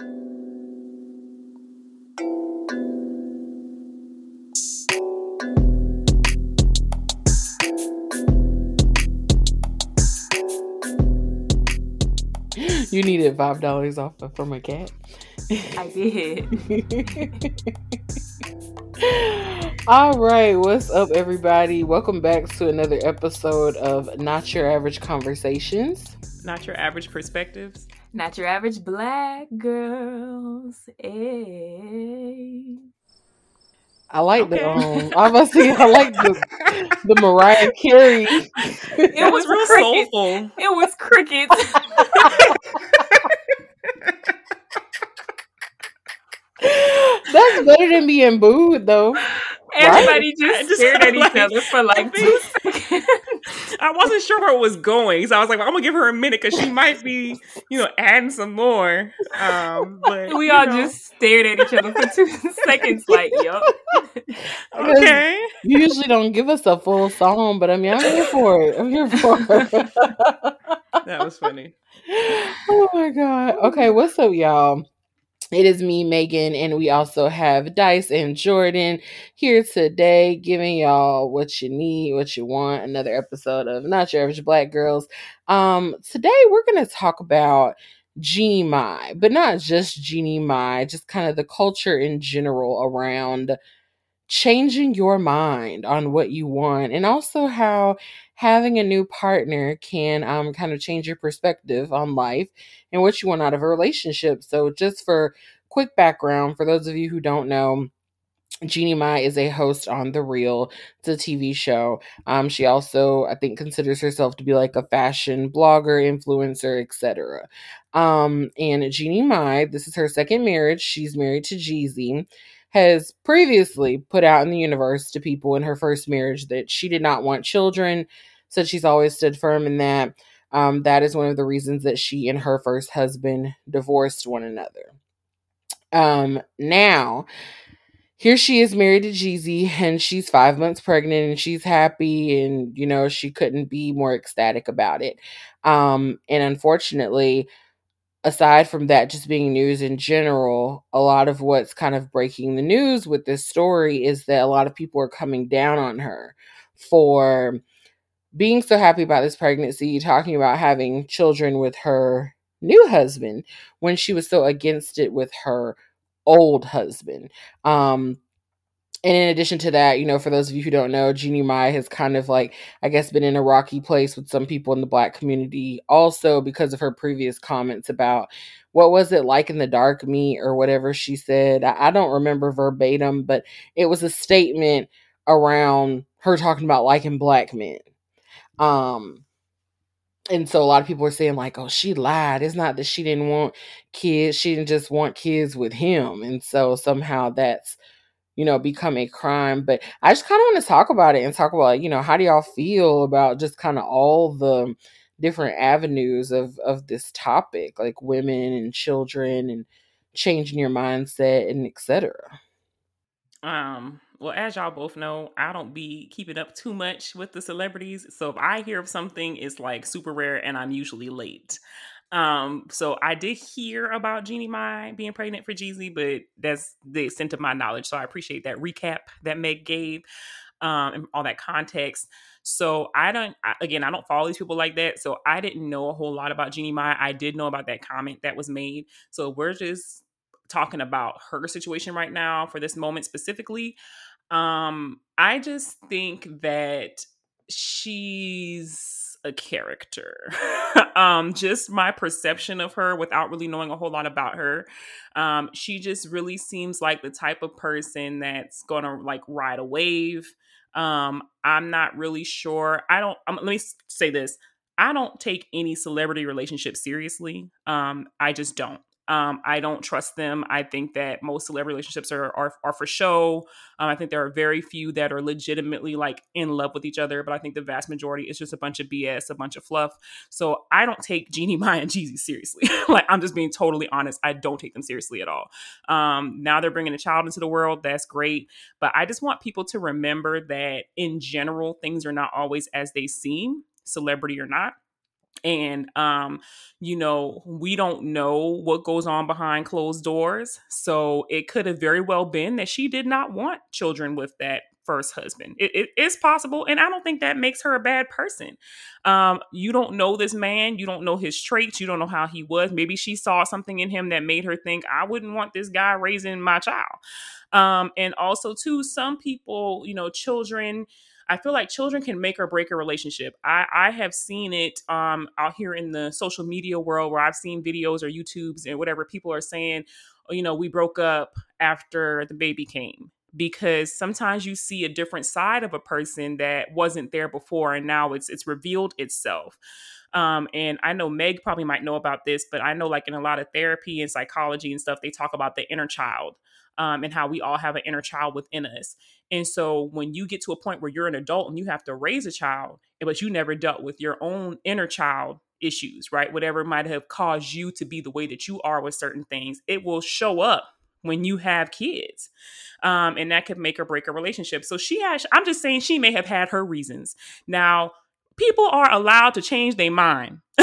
You needed five dollars off of, from a cat. I did. All right, what's up, everybody? Welcome back to another episode of Not Your Average Conversations. Not your average perspectives. Not your average black girls. Hey. I like Okay. the um, I was say I like the the Mariah Carey. It was was real crickets. soulful. It was crickets. That's better than being booed, though. Everybody I just just stared at each other for like two seconds. I wasn't sure where it was going, so I was like, well, I'm gonna give her a minute because she might be, you know, adding some more. Um, but We all know, just stared at each other for two seconds, like, yup. okay. You usually don't give us a full song, but I mean, I'm here for it. I'm here for it. That was funny. oh my god. Okay, what's up, y'all? It is me, Megan, and we also have Dice and Jordan here today, giving y'all what you need, what you want. Another episode of Not Your Average Black Girls. Um, today we're gonna talk about Mai, but not just Jeannie Mai, just kind of the culture in general around changing your mind on what you want, and also how having a new partner can um kind of change your perspective on life and what you want out of a relationship. So, just for quick background, for those of you who don't know, Jeannie Mai is a host on The Real. It's a TV show. Um, she also, I think, considers herself to be like a fashion blogger, influencer, etc. Um, and Jeannie Mai, this is her second marriage. She's married to Jeezy. Has previously put out in the universe to people in her first marriage that she did not want children. Said she's always stood firm in that. Um, that is one of the reasons that she and her first husband divorced one another. Um, now, here she is married to Jeezy and she's five months pregnant and she's happy and you know she couldn't be more ecstatic about it. Um, and unfortunately, aside from that just being news in general, a lot of what's kind of breaking the news with this story is that a lot of people are coming down on her for being so happy about this pregnancy, talking about having children with her new husband when she was so against it with her old husband. Um and in addition to that, you know, for those of you who don't know, Jeannie Mai has kind of like, I guess, been in a rocky place with some people in the black community also because of her previous comments about what was it like in the dark meat or whatever she said. I, I don't remember verbatim, but it was a statement around her talking about liking black men. Um, and so a lot of people are saying like, "Oh, she lied. It's not that she didn't want kids; she didn't just want kids with him." And so somehow that's you know become a crime. But I just kind of want to talk about it and talk about you know how do y'all feel about just kind of all the different avenues of of this topic, like women and children and changing your mindset and etc. Um, well, as y'all both know, I don't be keeping up too much with the celebrities. So if I hear of something, it's like super rare and I'm usually late. Um, so I did hear about Jeannie Mai being pregnant for Jeezy, but that's the extent of my knowledge. So I appreciate that recap that Meg gave, um, and all that context. So I don't, I, again, I don't follow these people like that. So I didn't know a whole lot about Jeannie Mai. I did know about that comment that was made. So we're just talking about her situation right now for this moment specifically. Um, I just think that she's a character. um, just my perception of her without really knowing a whole lot about her. Um, she just really seems like the type of person that's gonna like ride a wave. Um, I'm not really sure. I don't. Um, let me say this. I don't take any celebrity relationship seriously. Um, I just don't. Um, I don't trust them. I think that most celebrity relationships are are, are for show. Um, I think there are very few that are legitimately like in love with each other, but I think the vast majority is just a bunch of BS, a bunch of fluff. So I don't take Jeannie Mai and Jeezy seriously. like I'm just being totally honest. I don't take them seriously at all. Um, now they're bringing a child into the world. That's great, but I just want people to remember that in general things are not always as they seem, celebrity or not and um you know we don't know what goes on behind closed doors so it could have very well been that she did not want children with that first husband. It, it is possible and i don't think that makes her a bad person. Um you don't know this man you don't know his traits you don't know how he was maybe she saw something in him that made her think i wouldn't want this guy raising my child. Um and also too some people you know children I feel like children can make or break a relationship. I, I have seen it um, out here in the social media world where I've seen videos or YouTubes and whatever people are saying, oh, you know, we broke up after the baby came. Because sometimes you see a different side of a person that wasn't there before and now it's it's revealed itself. Um, and i know meg probably might know about this but i know like in a lot of therapy and psychology and stuff they talk about the inner child um, and how we all have an inner child within us. And so when you get to a point where you're an adult and you have to raise a child, but you never dealt with your own inner child issues, right? Whatever might have caused you to be the way that you are with certain things, it will show up when you have kids. Um, and that could make or break a relationship. So she has, I'm just saying she may have had her reasons. Now, people are allowed to change their mind.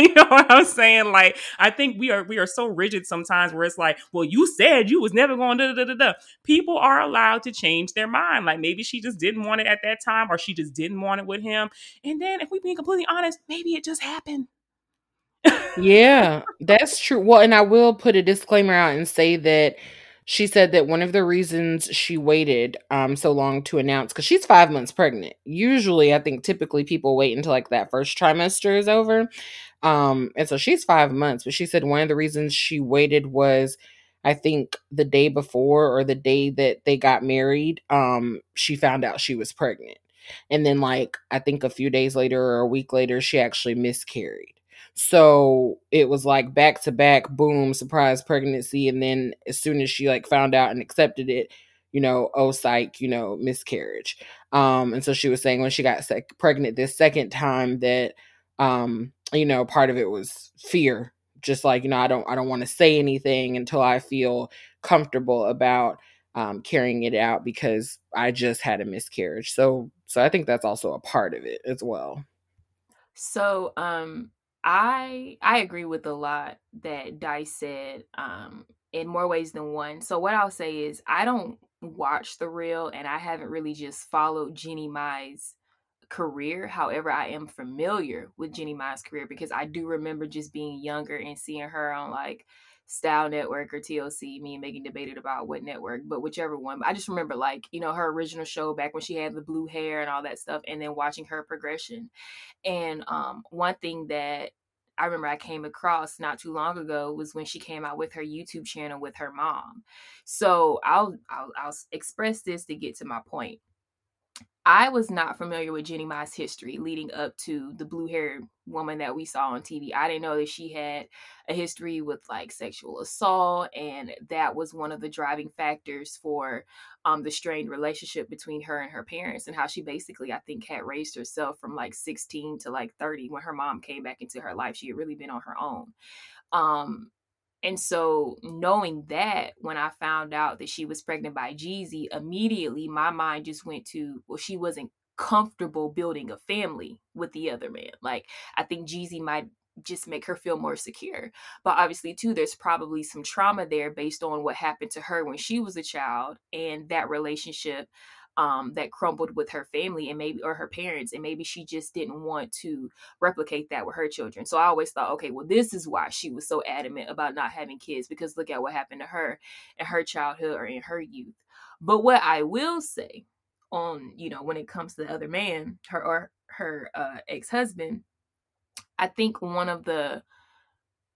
you know what I'm saying? Like, I think we are we are so rigid sometimes where it's like, well, you said you was never going to da da da. People are allowed to change their mind. Like maybe she just didn't want it at that time, or she just didn't want it with him. And then, if we being completely honest, maybe it just happened. yeah, that's true. Well, and I will put a disclaimer out and say that she said that one of the reasons she waited um so long to announce because she's five months pregnant usually i think typically people wait until like that first trimester is over um, and so she's five months, but she said one of the reasons she waited was I think the day before or the day that they got married, um, she found out she was pregnant. And then like I think a few days later or a week later, she actually miscarried. So it was like back to back, boom, surprise pregnancy. And then as soon as she like found out and accepted it, you know, oh psych, you know, miscarriage. Um, and so she was saying when she got sec- pregnant this second time that um you know part of it was fear just like you know i don't i don't want to say anything until i feel comfortable about um, carrying it out because i just had a miscarriage. So so i think that's also a part of it as well. So um i i agree with a lot that dice said um in more ways than one. So what i'll say is i don't watch the real and i haven't really just followed Jeannie Mai's career. However, I am familiar with Jeannie Mai's career because I do remember just being younger and seeing her on like Style Network or TLC. Me and Megan debated about what network, but whichever one. I just remember like, you know, her original show back when she had the blue hair and all that stuff, and then watching her progression. And um, one thing that I remember I came across not too long ago was when she came out with her YouTube channel with her mom. So I'll I'll, I'll express this to get to my point. I was not familiar with Jeannie Mai's history leading up to the blue haired woman that we saw on TV. I didn't know that she had a history with like sexual assault, and that was one of the driving factors for um, the strained relationship between her and her parents, and how she basically, I think, had raised herself from like 16 to like 30 when her mom came back into her life. She had really been on her own. Um, and so, knowing that, when I found out that she was pregnant by Jeezy, immediately my mind just went to, well, she wasn't comfortable building a family with the other man. Like, I think Jeezy might just make her feel more secure. But obviously, too, there's probably some trauma there based on what happened to her when she was a child and that relationship um, that crumbled with her family and maybe or her parents and maybe she just didn't want to replicate that with her children. So i always thought okay well this is why she was so adamant about not having kids because look at what happened to her in her childhood or in her youth. But what i will say on you know when it comes to the other man her or her uh, ex-husband i think one of the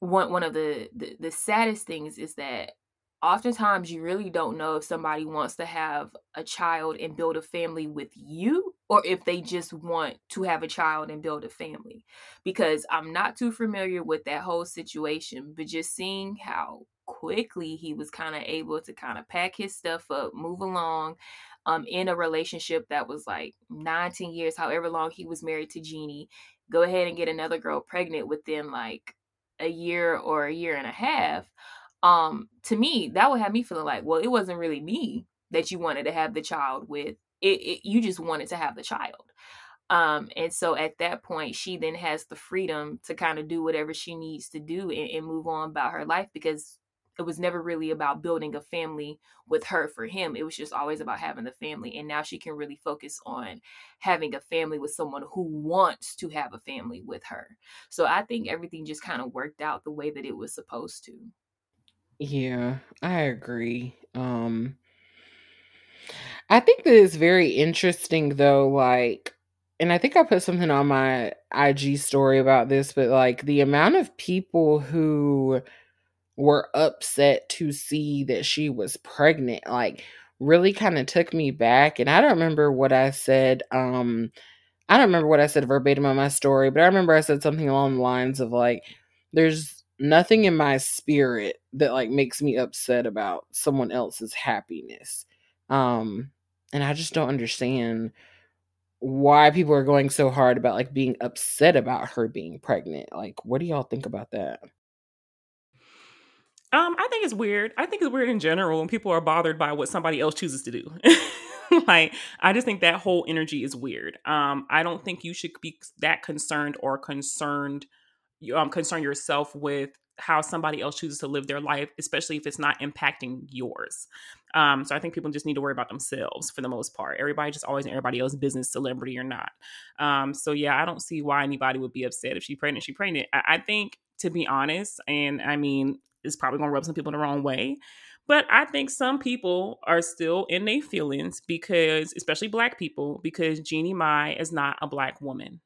one one of the, the the saddest things is that oftentimes you really don't know if somebody wants to have a child and build a family with you or if they just want to have a child and build a family. Because I'm not too familiar with that whole situation, but just seeing how quickly he was kind of able to kind of pack his stuff up, move along um in a relationship that was like 19 years, however long he was married to Jeannie, go ahead and get another girl pregnant within like a year or a year and a half. Um to me, that would have me feeling like, well, it wasn't really me that you wanted to have the child with it, it you just wanted to have the child um and so at that point she then has the freedom to kind of do whatever she needs to do and, and move on about her life because it was never really about building a family with her for him. It was just always about having the family. And now she can really focus on having a family with someone who wants to have a family with her. So I think everything just kind of worked out the way that it was supposed to. Yeah, I agree. Um I think that it's very interesting though, like, and I think I put something on my IG story about this, but like the amount of people who were upset to see that she was pregnant, like, really kind of took me back. And I don't remember what I said. Um, I don't remember what I said verbatim on my story, but I remember I said something along the lines of like, there's nothing in my spirit that like makes me upset about someone else's happiness. Um, and I just don't understand why people are going so hard about like being upset about her being pregnant. Like, what do y'all think about that? Um, I think it's weird. I think it's weird in general when people are bothered by what somebody else chooses to do. like, I just think that whole energy is weird. Um, I don't think you should be that concerned or concerned, um, concern yourself with how somebody else chooses to live their life, especially if it's not impacting yours. Um, so I think people just need to worry about themselves for the most part. Everybody just always in everybody else's business, celebrity or not. Um, so yeah, I don't see why anybody would be upset if she pregnant. She pregnant. I, I think, to be honest, and I mean, it's probably gonna rub some people the wrong way. But I think some people are still in their feelings because, especially black people, because Jeannie Mai is not a black woman.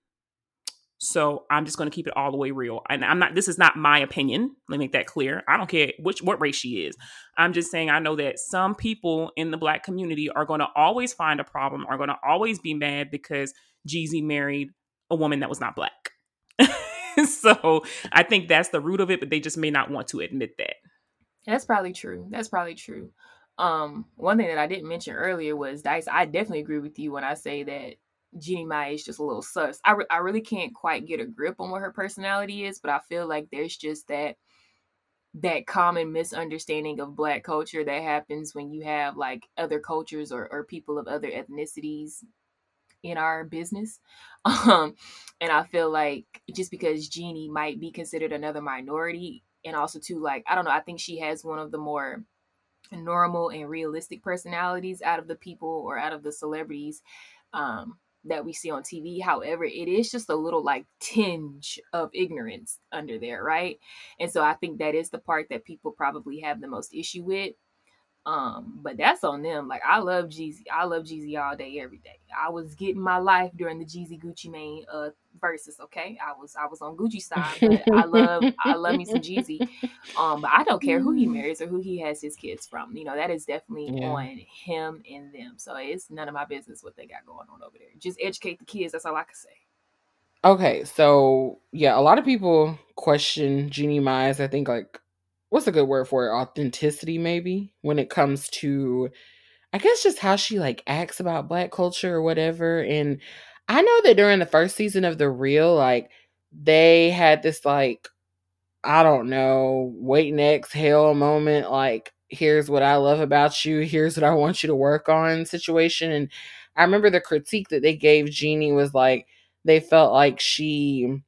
So I'm just going to keep it all the way real. And I'm not, this is not my opinion. Let me make that clear. I don't care which, what race she is. I'm just saying, I know that some people in the black community are going to always find a problem, are going to always be mad because Jeezy married a woman that was not black. so I think that's the root of it, but they just may not want to admit that. That's probably true. That's probably true. Um, one thing that I didn't mention earlier was Dice. I definitely agree with you when I say that Jeannie Mai is just a little sus. I, re- I really can't quite get a grip on what her personality is, but I feel like there's just that that common misunderstanding of black culture that happens when you have like other cultures or, or people of other ethnicities in our business. Um, and I feel like just because Jeannie might be considered another minority, and also too, like, I don't know, I think she has one of the more normal and realistic personalities out of the people or out of the celebrities. Um, that we see on TV. However, it is just a little like tinge of ignorance under there, right? And so I think that is the part that people probably have the most issue with. Um, but that's on them. Like I love Jeezy. I love Jeezy all day, every day. I was getting my life during the Jeezy Gucci Mane uh verses. Okay, I was I was on Gucci side, but I love I love me some Jeezy. Um, but I don't care who he marries or who he has his kids from. You know that is definitely yeah. on him and them. So it's none of my business what they got going on over there. Just educate the kids. That's all I can say. Okay, so yeah, a lot of people question Jeannie Mai's. I think like what's a good word for it? Authenticity, maybe, when it comes to, I guess, just how she like acts about black culture or whatever. And I know that during the first season of The Real, like, they had this, like, I don't know, wait and exhale moment, like, here's what I love about you, here's what I want you to work on situation. And I remember the critique that they gave Jeannie was like, they felt like she,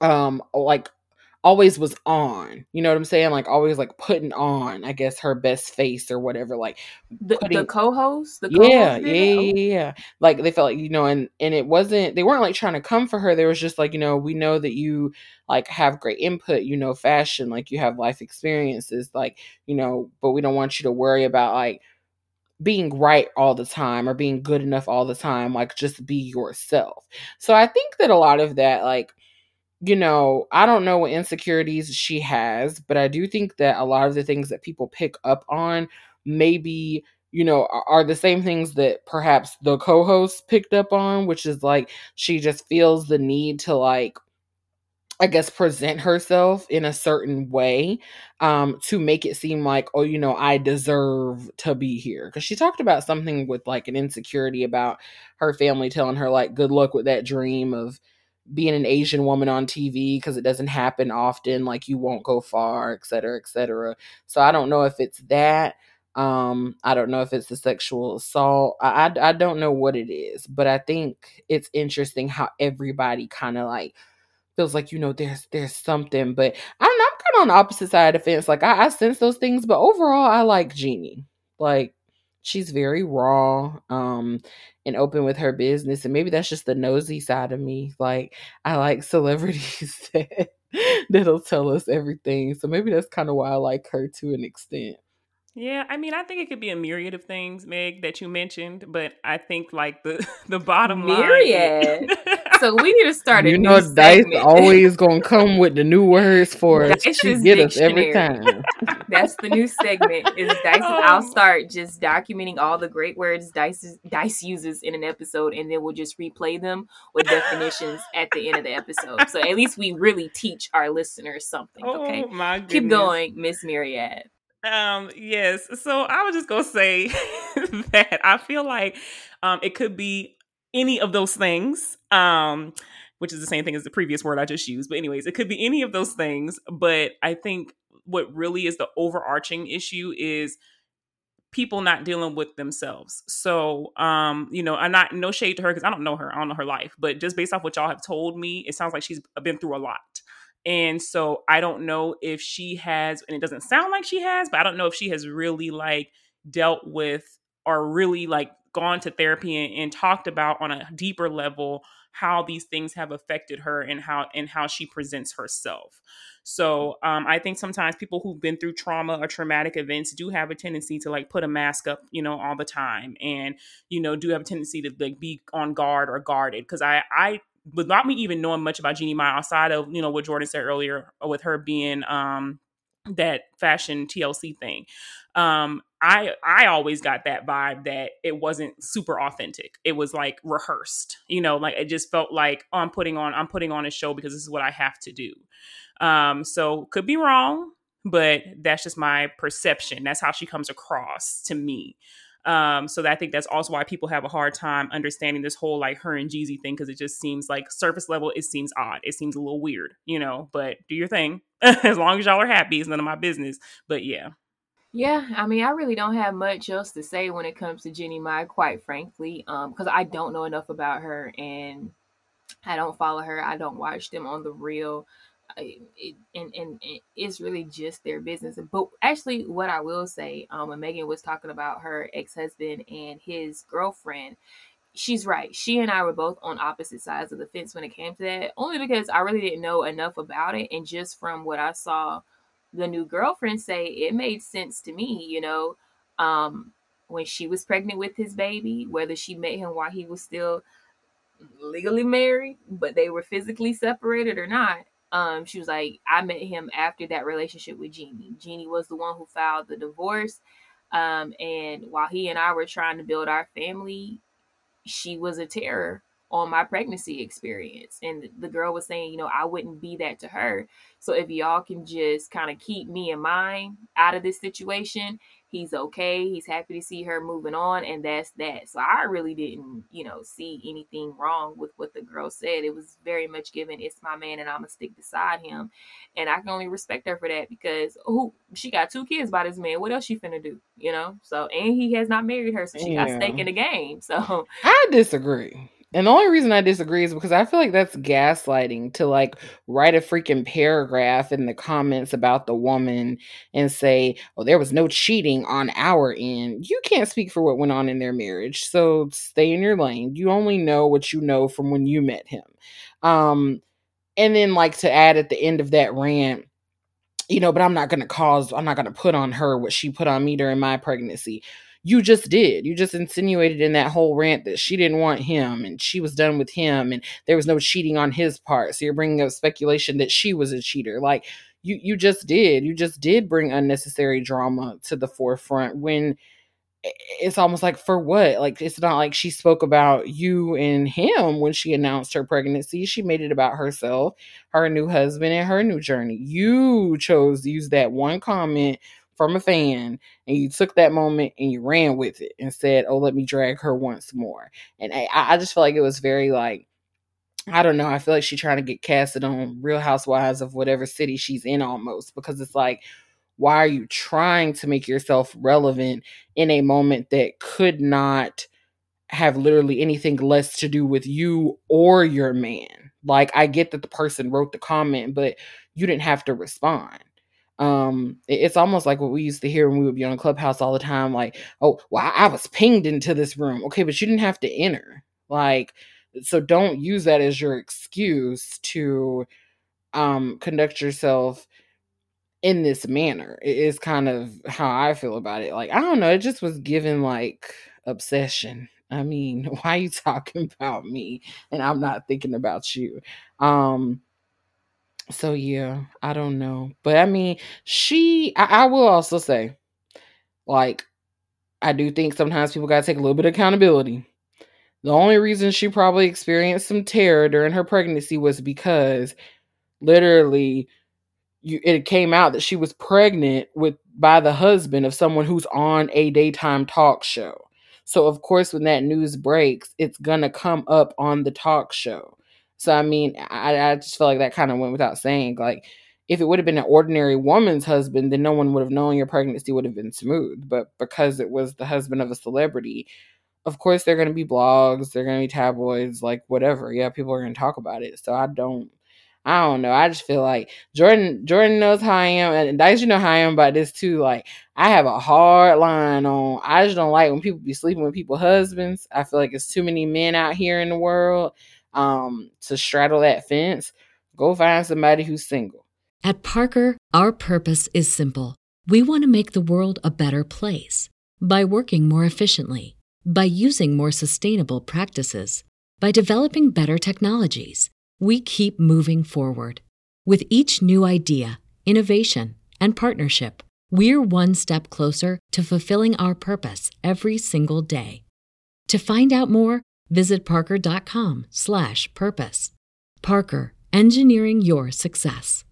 um, like always was on. You know what I'm saying? Like always like putting on, I guess, her best face or whatever. Like the, putting, the co-host, the co-host yeah, yeah, yeah, yeah. Like they felt like you know, and and it wasn't. They weren't like trying to come for her. They was just like you know, we know that you like have great input. You know, fashion, like you have life experiences, like you know, but we don't want you to worry about like being right all the time or being good enough all the time like just be yourself so i think that a lot of that like you know, I don't know what insecurities she has, but I do think that a lot of the things that people pick up on maybe you know, are the same things that perhaps the co-host picked up on, which is like she just feels the need to like I guess present herself in a certain way um to make it seem like oh you know I deserve to be here. Cuz she talked about something with like an insecurity about her family telling her like good luck with that dream of being an Asian woman on TV because it doesn't happen often like you won't go far et cetera et cetera. So I don't know if it's that um I don't know if it's the sexual assault I I, I don't know what it is but I think it's interesting how everybody kind of like feels like you know there's there's something but i'm, I'm kind of on the opposite side of the fence like I, I sense those things but overall i like jeannie. Like she's very raw um and open with her business and maybe that's just the nosy side of me like i like celebrities that that'll tell us everything so maybe that's kind of why i like her to an extent yeah, I mean, I think it could be a myriad of things, Meg, that you mentioned, but I think like the the bottom myriad. line. So we need to start. A You know, Dice always gonna come with the new words for us. She get us every time. That's the new segment. Is Dice? Oh. I'll start just documenting all the great words Dice Dice uses in an episode, and then we'll just replay them with definitions at the end of the episode. So at least we really teach our listeners something. Okay, oh, my keep going, Miss Myriad. Um, yes. So I was just gonna say that I feel like um it could be any of those things. Um, which is the same thing as the previous word I just used. But anyways, it could be any of those things. But I think what really is the overarching issue is people not dealing with themselves. So, um, you know, I'm not no shade to her because I don't know her. I don't know her life, but just based off what y'all have told me, it sounds like she's been through a lot. And so I don't know if she has, and it doesn't sound like she has, but I don't know if she has really like dealt with or really like gone to therapy and, and talked about on a deeper level how these things have affected her and how and how she presents herself. So um, I think sometimes people who've been through trauma or traumatic events do have a tendency to like put a mask up, you know, all the time, and you know do have a tendency to like be on guard or guarded. Because I I without me even knowing much about Jeannie Mai outside of you know what Jordan said earlier with her being um that fashion TLC thing. Um, I I always got that vibe that it wasn't super authentic. It was like rehearsed, you know, like it just felt like oh, I'm putting on I'm putting on a show because this is what I have to do. Um, so could be wrong, but that's just my perception. That's how she comes across to me. Um, so I think that's also why people have a hard time understanding this whole like her and Jeezy thing because it just seems like surface level, it seems odd. It seems a little weird, you know, but do your thing. as long as y'all are happy, it's none of my business. But yeah. Yeah, I mean, I really don't have much else to say when it comes to Jeannie Mai, quite frankly, because um, I don't know enough about her and I don't follow her. I don't watch them on the real it, and, and, it's really just their business. But actually, what I will say, um, when Megan was talking about her ex husband and his girlfriend, she's right. She and I were both on opposite sides of the fence when it came to that, only because I really didn't know enough about it. And just from what I saw the new girlfriend say, it made sense to me, you know, um, when she was pregnant with his baby, whether she met him while he was still legally married, but they were physically separated or not um, she was like, I met him after that relationship with Jeannie. Jeannie was the one who filed the divorce. Um, and while he and I were trying to build our family, she was a terror on my pregnancy experience. And the girl was saying, you know, I wouldn't be that to her. So if y'all can just kind of keep me and mine out of this situation he's okay. He's happy to see her moving on, and that's that. So I really didn't, you know, see anything wrong with what the girl said. It was very much given, it's my man, and I'm gonna stick beside him. And I can only respect her for that because who she got two kids by this man. What else she finna do? You know? So and he has not married her, so she yeah. got stake in the game. So I disagree. And the only reason I disagree is because I feel like that's gaslighting to like write a freaking paragraph in the comments about the woman and say, oh, there was no cheating on our end. You can't speak for what went on in their marriage. So stay in your lane. You only know what you know from when you met him. Um, and then like to add at the end of that rant, you know, but I'm not gonna cause, I'm not gonna put on her what she put on me during my pregnancy you just did. You just insinuated in that whole rant that she didn't want him and she was done with him and there was no cheating on his part. So you're bringing up speculation that she was a cheater. Like you you just did. You just did bring unnecessary drama to the forefront when it's almost like for what? Like it's not like she spoke about you and him when she announced her pregnancy. She made it about herself, her new husband, and her new journey. You chose to use that one comment from a fan and you took that moment and you ran with it and said, Oh, let me drag her once more. And I, I just feel like it was very like I don't know. I feel like she's trying to get casted on Real Housewives of whatever city she's in almost because it's like why are you trying to make yourself relevant in a moment that could not have literally anything less to do with you or your man? Like, I get that the person wrote the comment, but you didn't have to respond. Um, it's almost like what we used to hear when we would be on Clubhouse all the time, like, oh, well, I was pinged into this room. Okay, but you didn't have to enter. Like, so don't use that as your excuse to um conduct yourself in this manner is kind of how I feel about it. Like, I don't know, it just was given like obsession. I mean, why are you talking about me and I'm not thinking about you? Um so yeah, I don't know. But I mean, she I, I will also say, like, I do think sometimes people gotta take a little bit of accountability. The only reason she probably experienced some terror during her pregnancy was because literally you, it came out that she was pregnant with by the husband of someone who's on a daytime talk show. So of course, when that news breaks, it's gonna come up on the talk show. So I mean, I, I just feel like that kind of went without saying. Like, if it would have been an ordinary woman's husband, then no one would have known your pregnancy would have been smooth. But because it was the husband of a celebrity, of course, they're gonna be blogs, they're gonna be tabloids, like whatever. Yeah, people are gonna talk about it. So I don't I don't know. I just feel like Jordan Jordan knows how I am, and Dice, you know how I am about this too. Like I have a hard line on. I just don't like when people be sleeping with people's husbands. I feel like it's too many men out here in the world um, to straddle that fence. Go find somebody who's single. At Parker, our purpose is simple. We want to make the world a better place by working more efficiently, by using more sustainable practices, by developing better technologies we keep moving forward. With each new idea, innovation, and partnership, we're one step closer to fulfilling our purpose every single day. To find out more, visit parker.com slash purpose. Parker, engineering your success.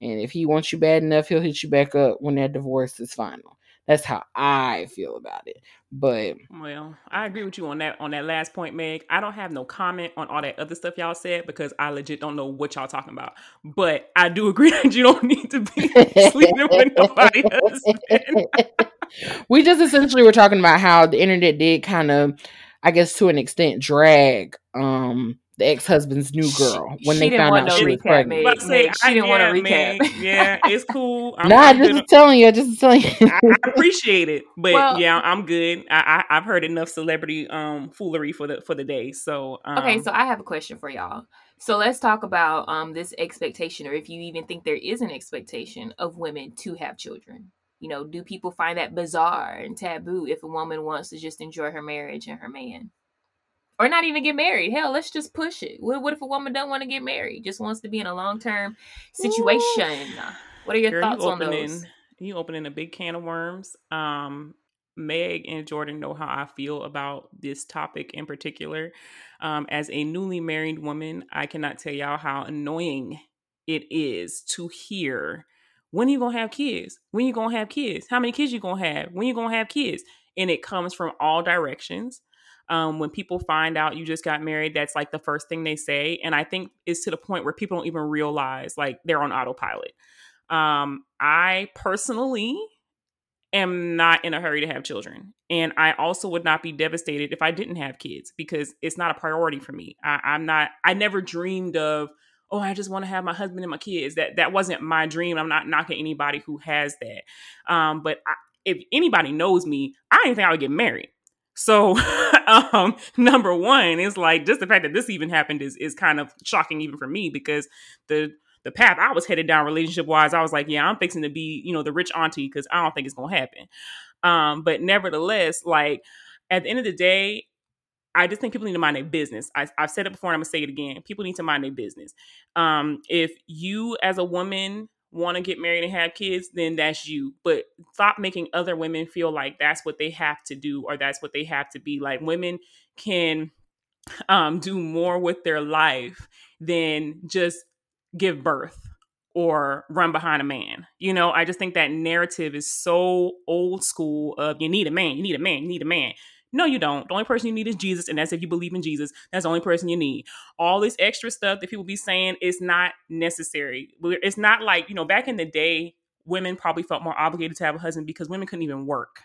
And if he wants you bad enough, he'll hit you back up when that divorce is final. That's how I feel about it. But well, I agree with you on that on that last point, Meg. I don't have no comment on all that other stuff y'all said because I legit don't know what y'all talking about. But I do agree that you don't need to be sleeping with nobody else. we just essentially were talking about how the internet did kind of, I guess, to an extent, drag um the ex husband's new girl when she they found out no she was pregnant. Say, she didn't want to recap. yeah, it's cool. I'm, nah, I'm just telling you, just telling you. I, I appreciate it, but well, yeah, I'm good. I, I, have heard enough celebrity um foolery for the for the day. So um, okay, so I have a question for y'all. So let's talk about um this expectation, or if you even think there is an expectation of women to have children. You know, do people find that bizarre and taboo if a woman wants to just enjoy her marriage and her man? or not even get married. Hell, let's just push it. What, what if a woman don't want to get married, just wants to be in a long term situation? Ooh. What are your Girl, thoughts you on those? You opening a big can of worms. Um, Meg and Jordan know how I feel about this topic in particular. Um, as a newly married woman, I cannot tell y'all how annoying it is to hear when you gonna have kids? When you gonna have kids? How many kids you gonna have? When you gonna have kids? And it comes from all directions um, when people find out you just got married, that's like the first thing they say. And I think it's to the point where people don't even realize like they're on autopilot. Um, I personally am not in a hurry to have children. And I also would not be devastated if I didn't have kids because it's not a priority for me. I, I'm not, I never dreamed of, oh, I just want to have my husband and my kids. That that wasn't my dream. I'm not knocking anybody who has that. Um, but I, if anybody knows me, I didn't think I would get married. So, um, number one is like just the fact that this even happened is is kind of shocking even for me because the the path I was headed down relationship wise, I was like, yeah, I'm fixing to be you know the rich auntie because I don't think it's gonna happen. Um, but nevertheless, like at the end of the day, I just think people need to mind their business. I, have said it before and I'm gonna say it again. People need to mind their business. Um, if you as a woman want to get married and have kids, then that's you. But stop making other women feel like that's what they have to do or that's what they have to be. Like women can um, do more with their life than just give birth or run behind a man. You know, I just think that narrative is so old school of you need a man, you need a man, you need a man. No, you don't. The only person you need is Jesus, and that's if you believe in Jesus. That's the only person you need. All this extra stuff that people be saying is not necessary. It's not like, you know, back in the day, women probably felt more obligated to have a husband because women couldn't even work.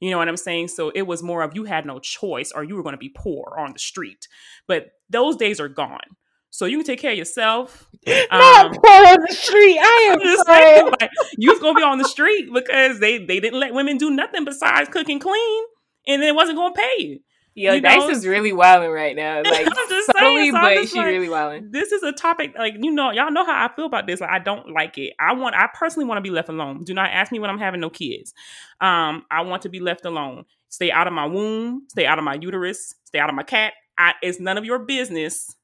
You know what I'm saying? So it was more of you had no choice or you were going to be poor on the street. But those days are gone. So you can take care of yourself. Not um, poor on the street. I am just saying, like, you was gonna be on the street because they they didn't let women do nothing besides cook and clean, and then it wasn't gonna pay you. Yo, you Dice know? is really wilding right now. Like I'm just saying, so but she's like, really wilding. This is a topic like you know, y'all know how I feel about this. Like I don't like it. I want I personally want to be left alone. Do not ask me when I'm having no kids. Um, I want to be left alone. Stay out of my womb, stay out of my uterus, stay out of my cat. I, it's none of your business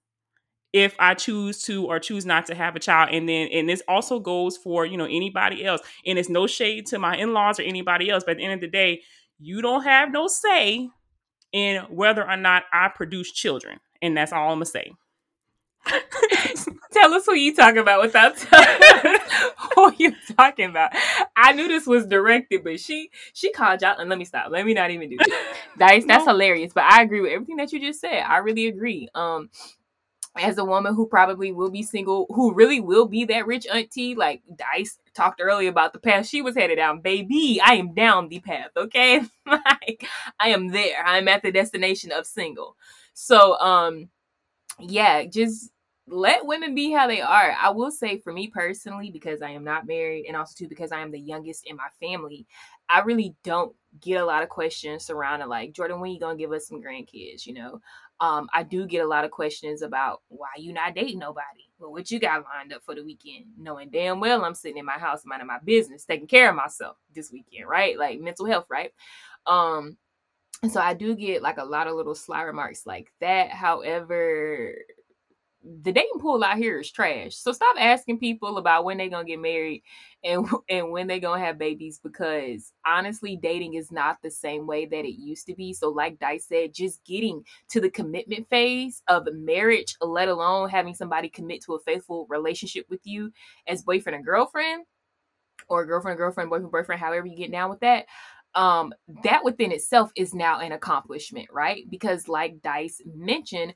if I choose to or choose not to have a child. And then, and this also goes for, you know, anybody else. And it's no shade to my in laws or anybody else. But at the end of the day, you don't have no say in whether or not I produce children. And that's all I'm to say. Tell us who you talking about without telling who you talking about. I knew this was directed, but she she called y'all and let me stop. Let me not even do that. Dice, that's no. hilarious. But I agree with everything that you just said. I really agree. Um as a woman who probably will be single, who really will be that rich auntie, like Dice talked earlier about the path she was headed down. Baby, I am down the path, okay? like I am there. I'm at the destination of single. So um yeah, just let women be how they are. I will say for me personally, because I am not married and also too because I am the youngest in my family, I really don't get a lot of questions surrounding like Jordan, when you gonna give us some grandkids, you know? Um, I do get a lot of questions about why you not dating nobody. Well, what you got lined up for the weekend? Knowing damn well I'm sitting in my house minding my business, taking care of myself this weekend, right? Like mental health, right? Um, and so I do get like a lot of little sly remarks like that. However, the dating pool out here is trash. So stop asking people about when they're gonna get married and and when they're gonna have babies because honestly, dating is not the same way that it used to be. So, like Dice said, just getting to the commitment phase of marriage, let alone having somebody commit to a faithful relationship with you as boyfriend and girlfriend, or girlfriend, girlfriend, boyfriend, boyfriend, however you get down with that um that within itself is now an accomplishment right because like dice mentioned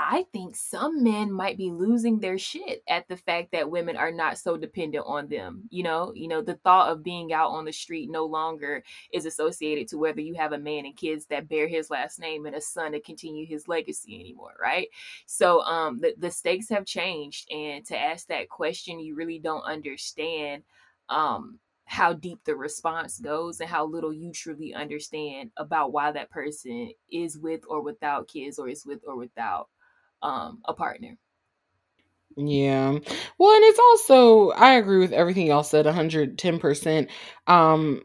I think some men might be losing their shit at the fact that women are not so dependent on them. You know, you know, the thought of being out on the street no longer is associated to whether you have a man and kids that bear his last name and a son to continue his legacy anymore, right? So um the, the stakes have changed and to ask that question you really don't understand um how deep the response goes and how little you truly understand about why that person is with or without kids or is with or without um, a partner. Yeah. Well, and it's also I agree with everything y'all said 110%. Um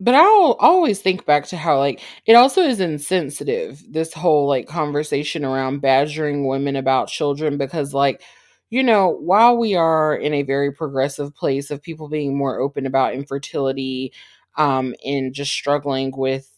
but I'll always think back to how like it also is insensitive this whole like conversation around badgering women about children because like you know, while we are in a very progressive place of people being more open about infertility um and just struggling with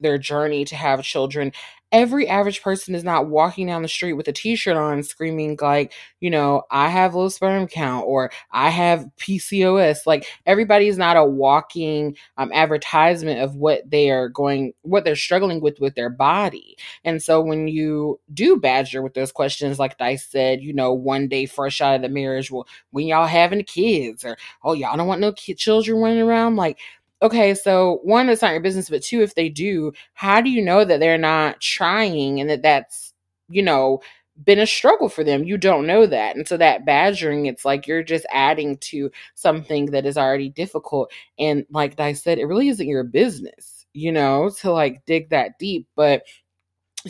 their journey to have children. Every average person is not walking down the street with a t-shirt on screaming like you know i have low sperm count or i have pcos like everybody is not a walking um, advertisement of what they are going what they're struggling with with their body. And so when you do badger with those questions like dice said you know one day fresh out of the marriage well when y'all having kids or oh y'all don't want no kid children running around like okay, so one, it's not your business, but two, if they do, how do you know that they're not trying and that that's, you know, been a struggle for them? You don't know that. And so that badgering, it's like you're just adding to something that is already difficult. And like I said, it really isn't your business, you know, to like dig that deep. But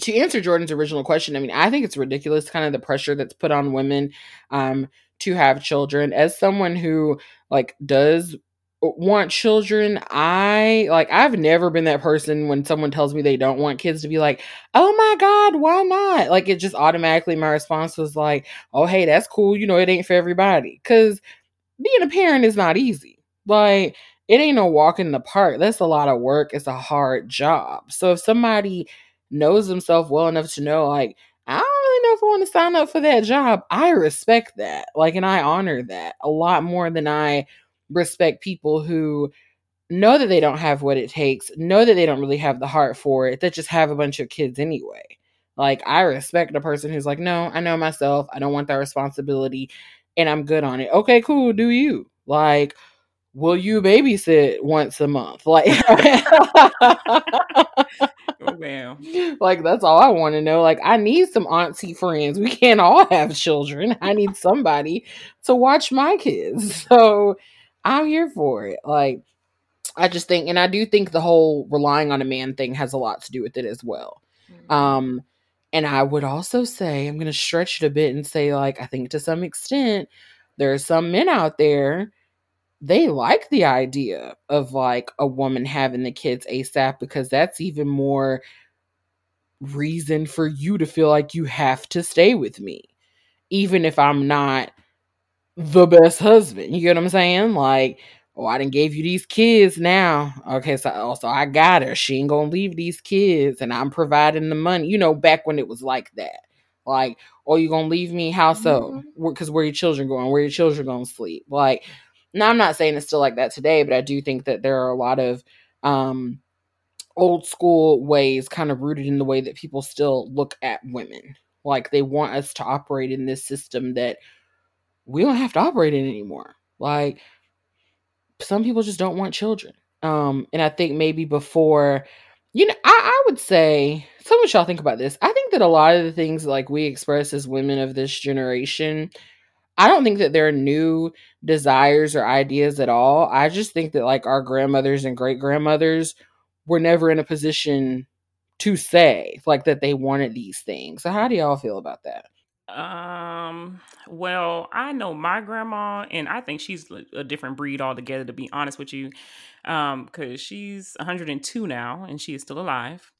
to answer Jordan's original question, I mean, I think it's ridiculous kind of the pressure that's put on women um to have children. As someone who like does want children i like i've never been that person when someone tells me they don't want kids to be like oh my god why not like it just automatically my response was like oh hey that's cool you know it ain't for everybody because being a parent is not easy. Like, it ain't no walk in the park. That's a lot of work. It's a hard job. So if somebody knows themselves well enough to know, like, I don't really know if I want to sign up for that job, I respect that. Like, and I honor that a lot more than I respect people who know that they don't have what it takes, know that they don't really have the heart for it, that just have a bunch of kids anyway. Like, I respect a person who's like, no, I know myself. I don't want that responsibility and I'm good on it. Okay, cool. Do you? Like, will you babysit once a month? Like, oh, man. Like, that's all I want to know. Like, I need some auntie friends. We can't all have children. I need somebody to watch my kids. So I'm here for it. Like, I just think, and I do think the whole relying on a man thing has a lot to do with it as well. Mm-hmm. Um, and I would also say, I'm going to stretch it a bit and say, like, I think to some extent, there are some men out there, they like the idea of like a woman having the kids ASAP because that's even more reason for you to feel like you have to stay with me, even if I'm not the best husband. You get what I'm saying? Like, oh, I didn't gave you these kids now. Okay, so also oh, I got her. She ain't gonna leave these kids, and I'm providing the money. You know, back when it was like that. Like, oh, you gonna leave me? How so? Because mm-hmm. where your children going? Where your children gonna sleep? Like, now I'm not saying it's still like that today, but I do think that there are a lot of um old school ways kind of rooted in the way that people still look at women. Like they want us to operate in this system that we don't have to operate in anymore. Like some people just don't want children. Um, and I think maybe before, you know, I, I would say, so what y'all think about this? I think that a lot of the things like we express as women of this generation, I don't think that they're new desires or ideas at all. I just think that like our grandmothers and great grandmothers were never in a position to say like that they wanted these things. So how do y'all feel about that? Um, well, I know my grandma, and I think she's a different breed altogether, to be honest with you. Um, because she's 102 now and she is still alive.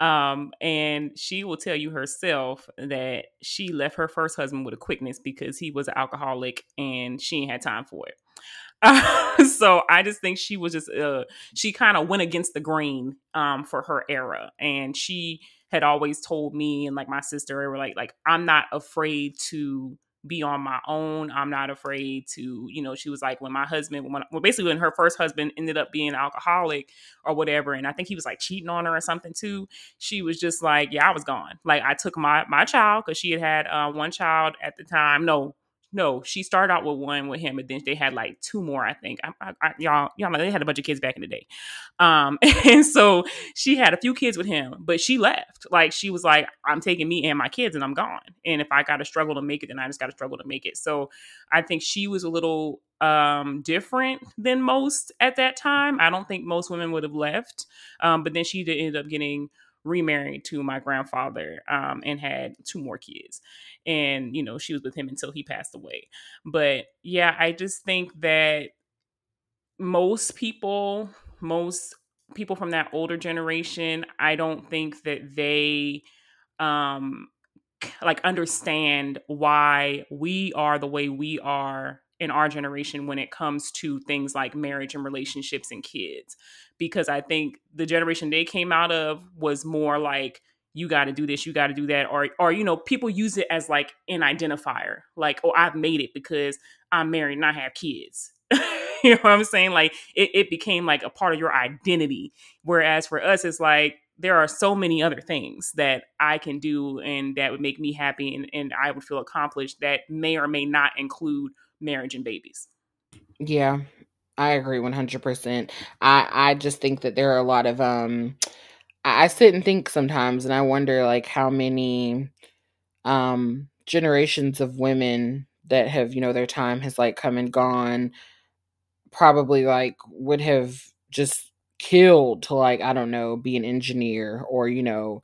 Um, and she will tell you herself that she left her first husband with a quickness because he was an alcoholic and she ain't had time for it. Uh, so I just think she was just uh she kind of went against the grain um for her era and she had always told me and like my sister they were like like I'm not afraid to be on my own. I'm not afraid to, you know, she was like when my husband when well, basically when her first husband ended up being alcoholic or whatever and I think he was like cheating on her or something too. She was just like, yeah, I was gone. Like I took my my child cuz she had had uh, one child at the time. No, no, she started out with one with him, and then they had like two more. I think I, I, I, y'all, y'all know they had a bunch of kids back in the day, um, and so she had a few kids with him, but she left. Like she was like, "I'm taking me and my kids, and I'm gone. And if I got to struggle to make it, then I just got to struggle to make it." So I think she was a little um different than most at that time. I don't think most women would have left, um, but then she did end up getting remarried to my grandfather um, and had two more kids. And you know she was with him until he passed away. But yeah i just think that most people most people from that older generation i don't think that they um like understand why we are the way we are in our generation when it comes to things like marriage and relationships and kids because i think the generation they came out of was more like you got to do this, you got to do that, or or you know, people use it as like an identifier, like oh, I've made it because I'm married and I have kids. you know what I'm saying? Like it, it became like a part of your identity. Whereas for us, it's like there are so many other things that I can do and that would make me happy and, and I would feel accomplished that may or may not include marriage and babies. Yeah, I agree 100%. I I just think that there are a lot of um I sit and think sometimes and I wonder like how many um generations of women that have, you know, their time has like come and gone probably like would have just killed to like, I don't know, be an engineer or, you know,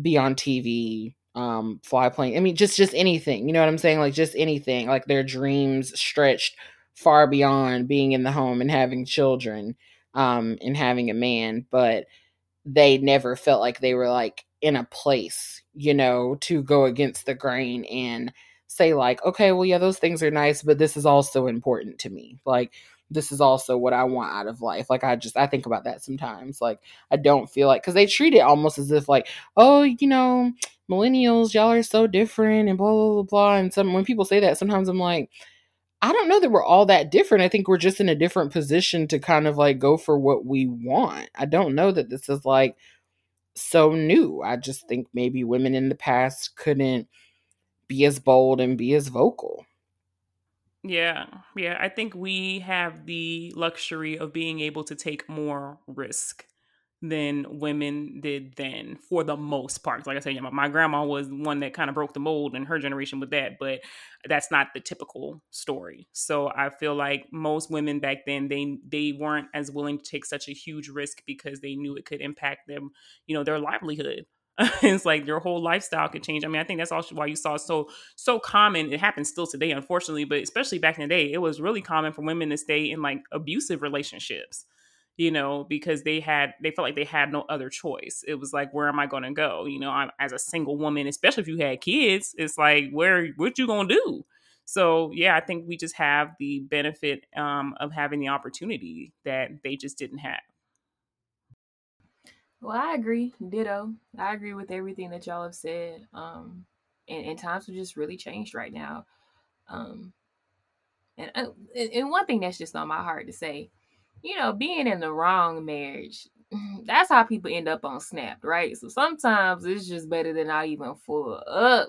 be on TV, um, fly plane. I mean, just just anything. You know what I'm saying? Like just anything. Like their dreams stretched far beyond being in the home and having children, um, and having a man. But they never felt like they were like in a place, you know, to go against the grain and say like, okay, well, yeah, those things are nice, but this is also important to me. Like, this is also what I want out of life. Like, I just, I think about that sometimes. Like, I don't feel like, because they treat it almost as if, like, oh, you know, millennials, y'all are so different and blah, blah, blah, blah. And some, when people say that, sometimes I'm like, I don't know that we're all that different. I think we're just in a different position to kind of like go for what we want. I don't know that this is like so new. I just think maybe women in the past couldn't be as bold and be as vocal. Yeah, yeah. I think we have the luxury of being able to take more risk than women did then for the most part. Like I said, my grandma was one that kind of broke the mold in her generation with that, but that's not the typical story. So I feel like most women back then they they weren't as willing to take such a huge risk because they knew it could impact them, you know, their livelihood. it's like their whole lifestyle could change. I mean, I think that's also why you saw so so common. It happens still today, unfortunately, but especially back in the day, it was really common for women to stay in like abusive relationships you know, because they had they felt like they had no other choice. It was like, where am I going to go? You know, I'm as a single woman, especially if you had kids, it's like, where what you gonna do? So yeah, I think we just have the benefit um, of having the opportunity that they just didn't have. Well, I agree. Ditto. I agree with everything that y'all have said. Um, and, and times have just really changed right now. Um, and, uh, and one thing that's just on my heart to say you know, being in the wrong marriage, that's how people end up on Snapped, right? So sometimes it's just better than not even full up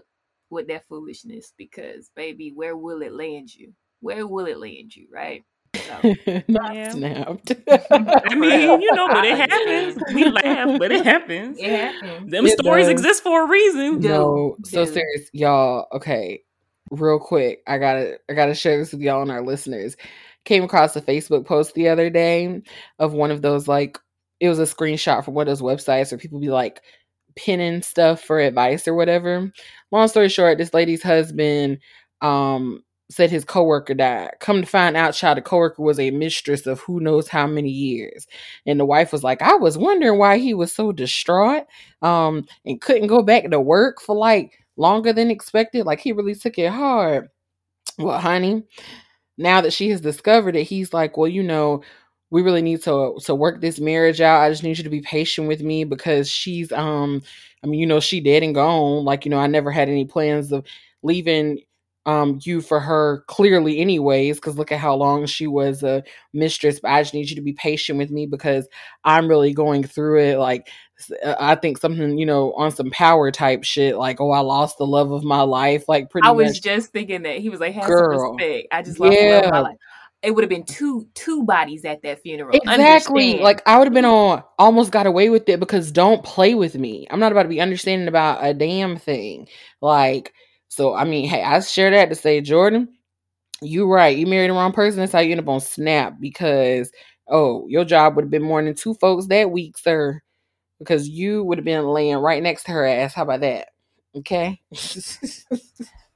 with that foolishness because, baby, where will it land you? Where will it land you, right? So, Not yeah. snapped. I mean, you know, but it happens. We laugh, but it happens. It happens. Them it stories does. exist for a reason. No, so serious, y'all. Okay, real quick, I gotta, I gotta share this with y'all and our listeners came across a Facebook post the other day of one of those like it was a screenshot from one of those websites where people be like pinning stuff for advice or whatever. Long story short, this lady's husband um said his coworker died. Come to find out, child, the coworker was a mistress of who knows how many years. And the wife was like, I was wondering why he was so distraught um and couldn't go back to work for like longer than expected. Like he really took it hard. Well, honey, now that she has discovered it, he's like, well, you know, we really need to to work this marriage out. I just need you to be patient with me because she's um I mean, you know, she dead and gone. Like, you know, I never had any plans of leaving um you for her clearly anyways because look at how long she was a mistress but i just need you to be patient with me because i'm really going through it like Uh, i think something you know on some power type shit like oh i lost the love of my life like pretty i was much. just thinking that he was like have Girl, respect i just lost yeah. the love of my life it would have been two two bodies at that funeral. Exactly. Understand. Like I would have been on almost got away with it because don't play with me. I'm not about to be understanding about a damn thing. Like so, I mean, hey, I share that to say, Jordan, you right. You married the wrong person. That's how you end up on Snap because, oh, your job would have been more than two folks that week, sir, because you would have been laying right next to her ass. How about that? Okay.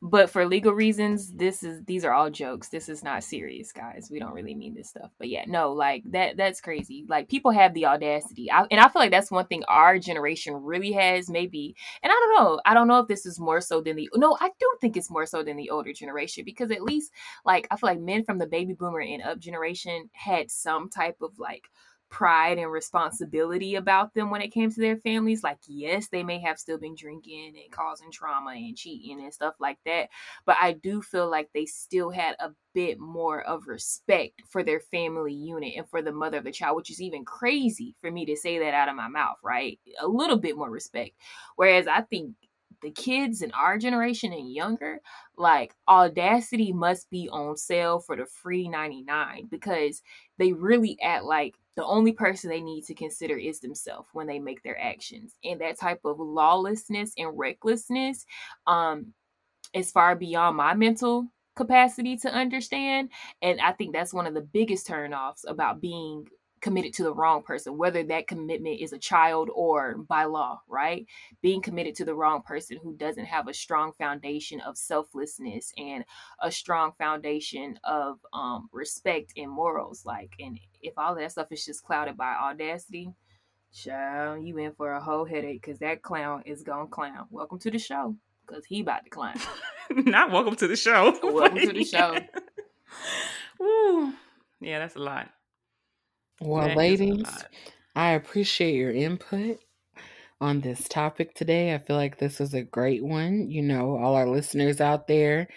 but for legal reasons this is these are all jokes. This is not serious guys. We don't really mean this stuff. But yeah no like that that's crazy. Like people have the audacity. I, and i feel like that's one thing our generation really has maybe. And i don't know. I don't know if this is more so than the no i don't think it's more so than the older generation because at least like i feel like men from the baby boomer and up generation had some type of like pride and responsibility about them when it came to their families. Like, yes, they may have still been drinking and causing trauma and cheating and stuff like that, but I do feel like they still had a bit more of respect for their family unit and for the mother of the child, which is even crazy for me to say that out of my mouth, right? A little bit more respect. Whereas I think the kids in our generation and younger, like Audacity must be on sale for the free 99 because they really act like the only person they need to consider is themselves when they make their actions. And that type of lawlessness and recklessness um is far beyond my mental capacity to understand. And I think that's one of the biggest turnoffs about being committed to the wrong person, whether that commitment is a child or by law, right? Being committed to the wrong person who doesn't have a strong foundation of selflessness and a strong foundation of um, respect and morals. Like, and if all that stuff is just clouded by audacity, child, you in for a whole headache because that clown is gonna clown. Welcome to the show because he about to clown. Not welcome to the show. Welcome to the show. Woo. Yeah, that's a lot. Well, That is ladies. I appreciate your input on this topic today. I feel like this was a great one. You know, all our listeners out there,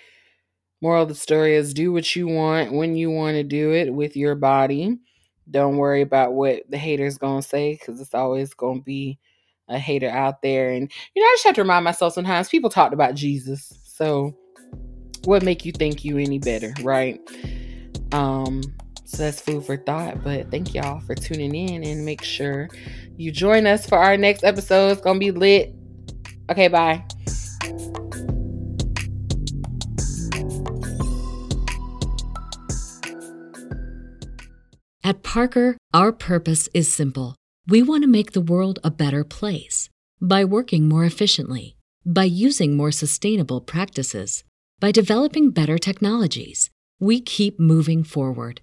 moral of the story is do what you want when you want to do it with your body. Don't worry about what the haters going to say because it's always going to be a hater out there. And, you know, I just have to remind myself sometimes people talked about Jesus. So what make you think you any better, right? Um, so that's food for thought. But thank y'all for tuning in and make sure you join us for our next episode. It's gonna be lit. Okay, bye. At Parker, our purpose is simple. We want to make the world a better place by working more efficiently, by using more sustainable practices, by developing better technologies. We keep moving forward.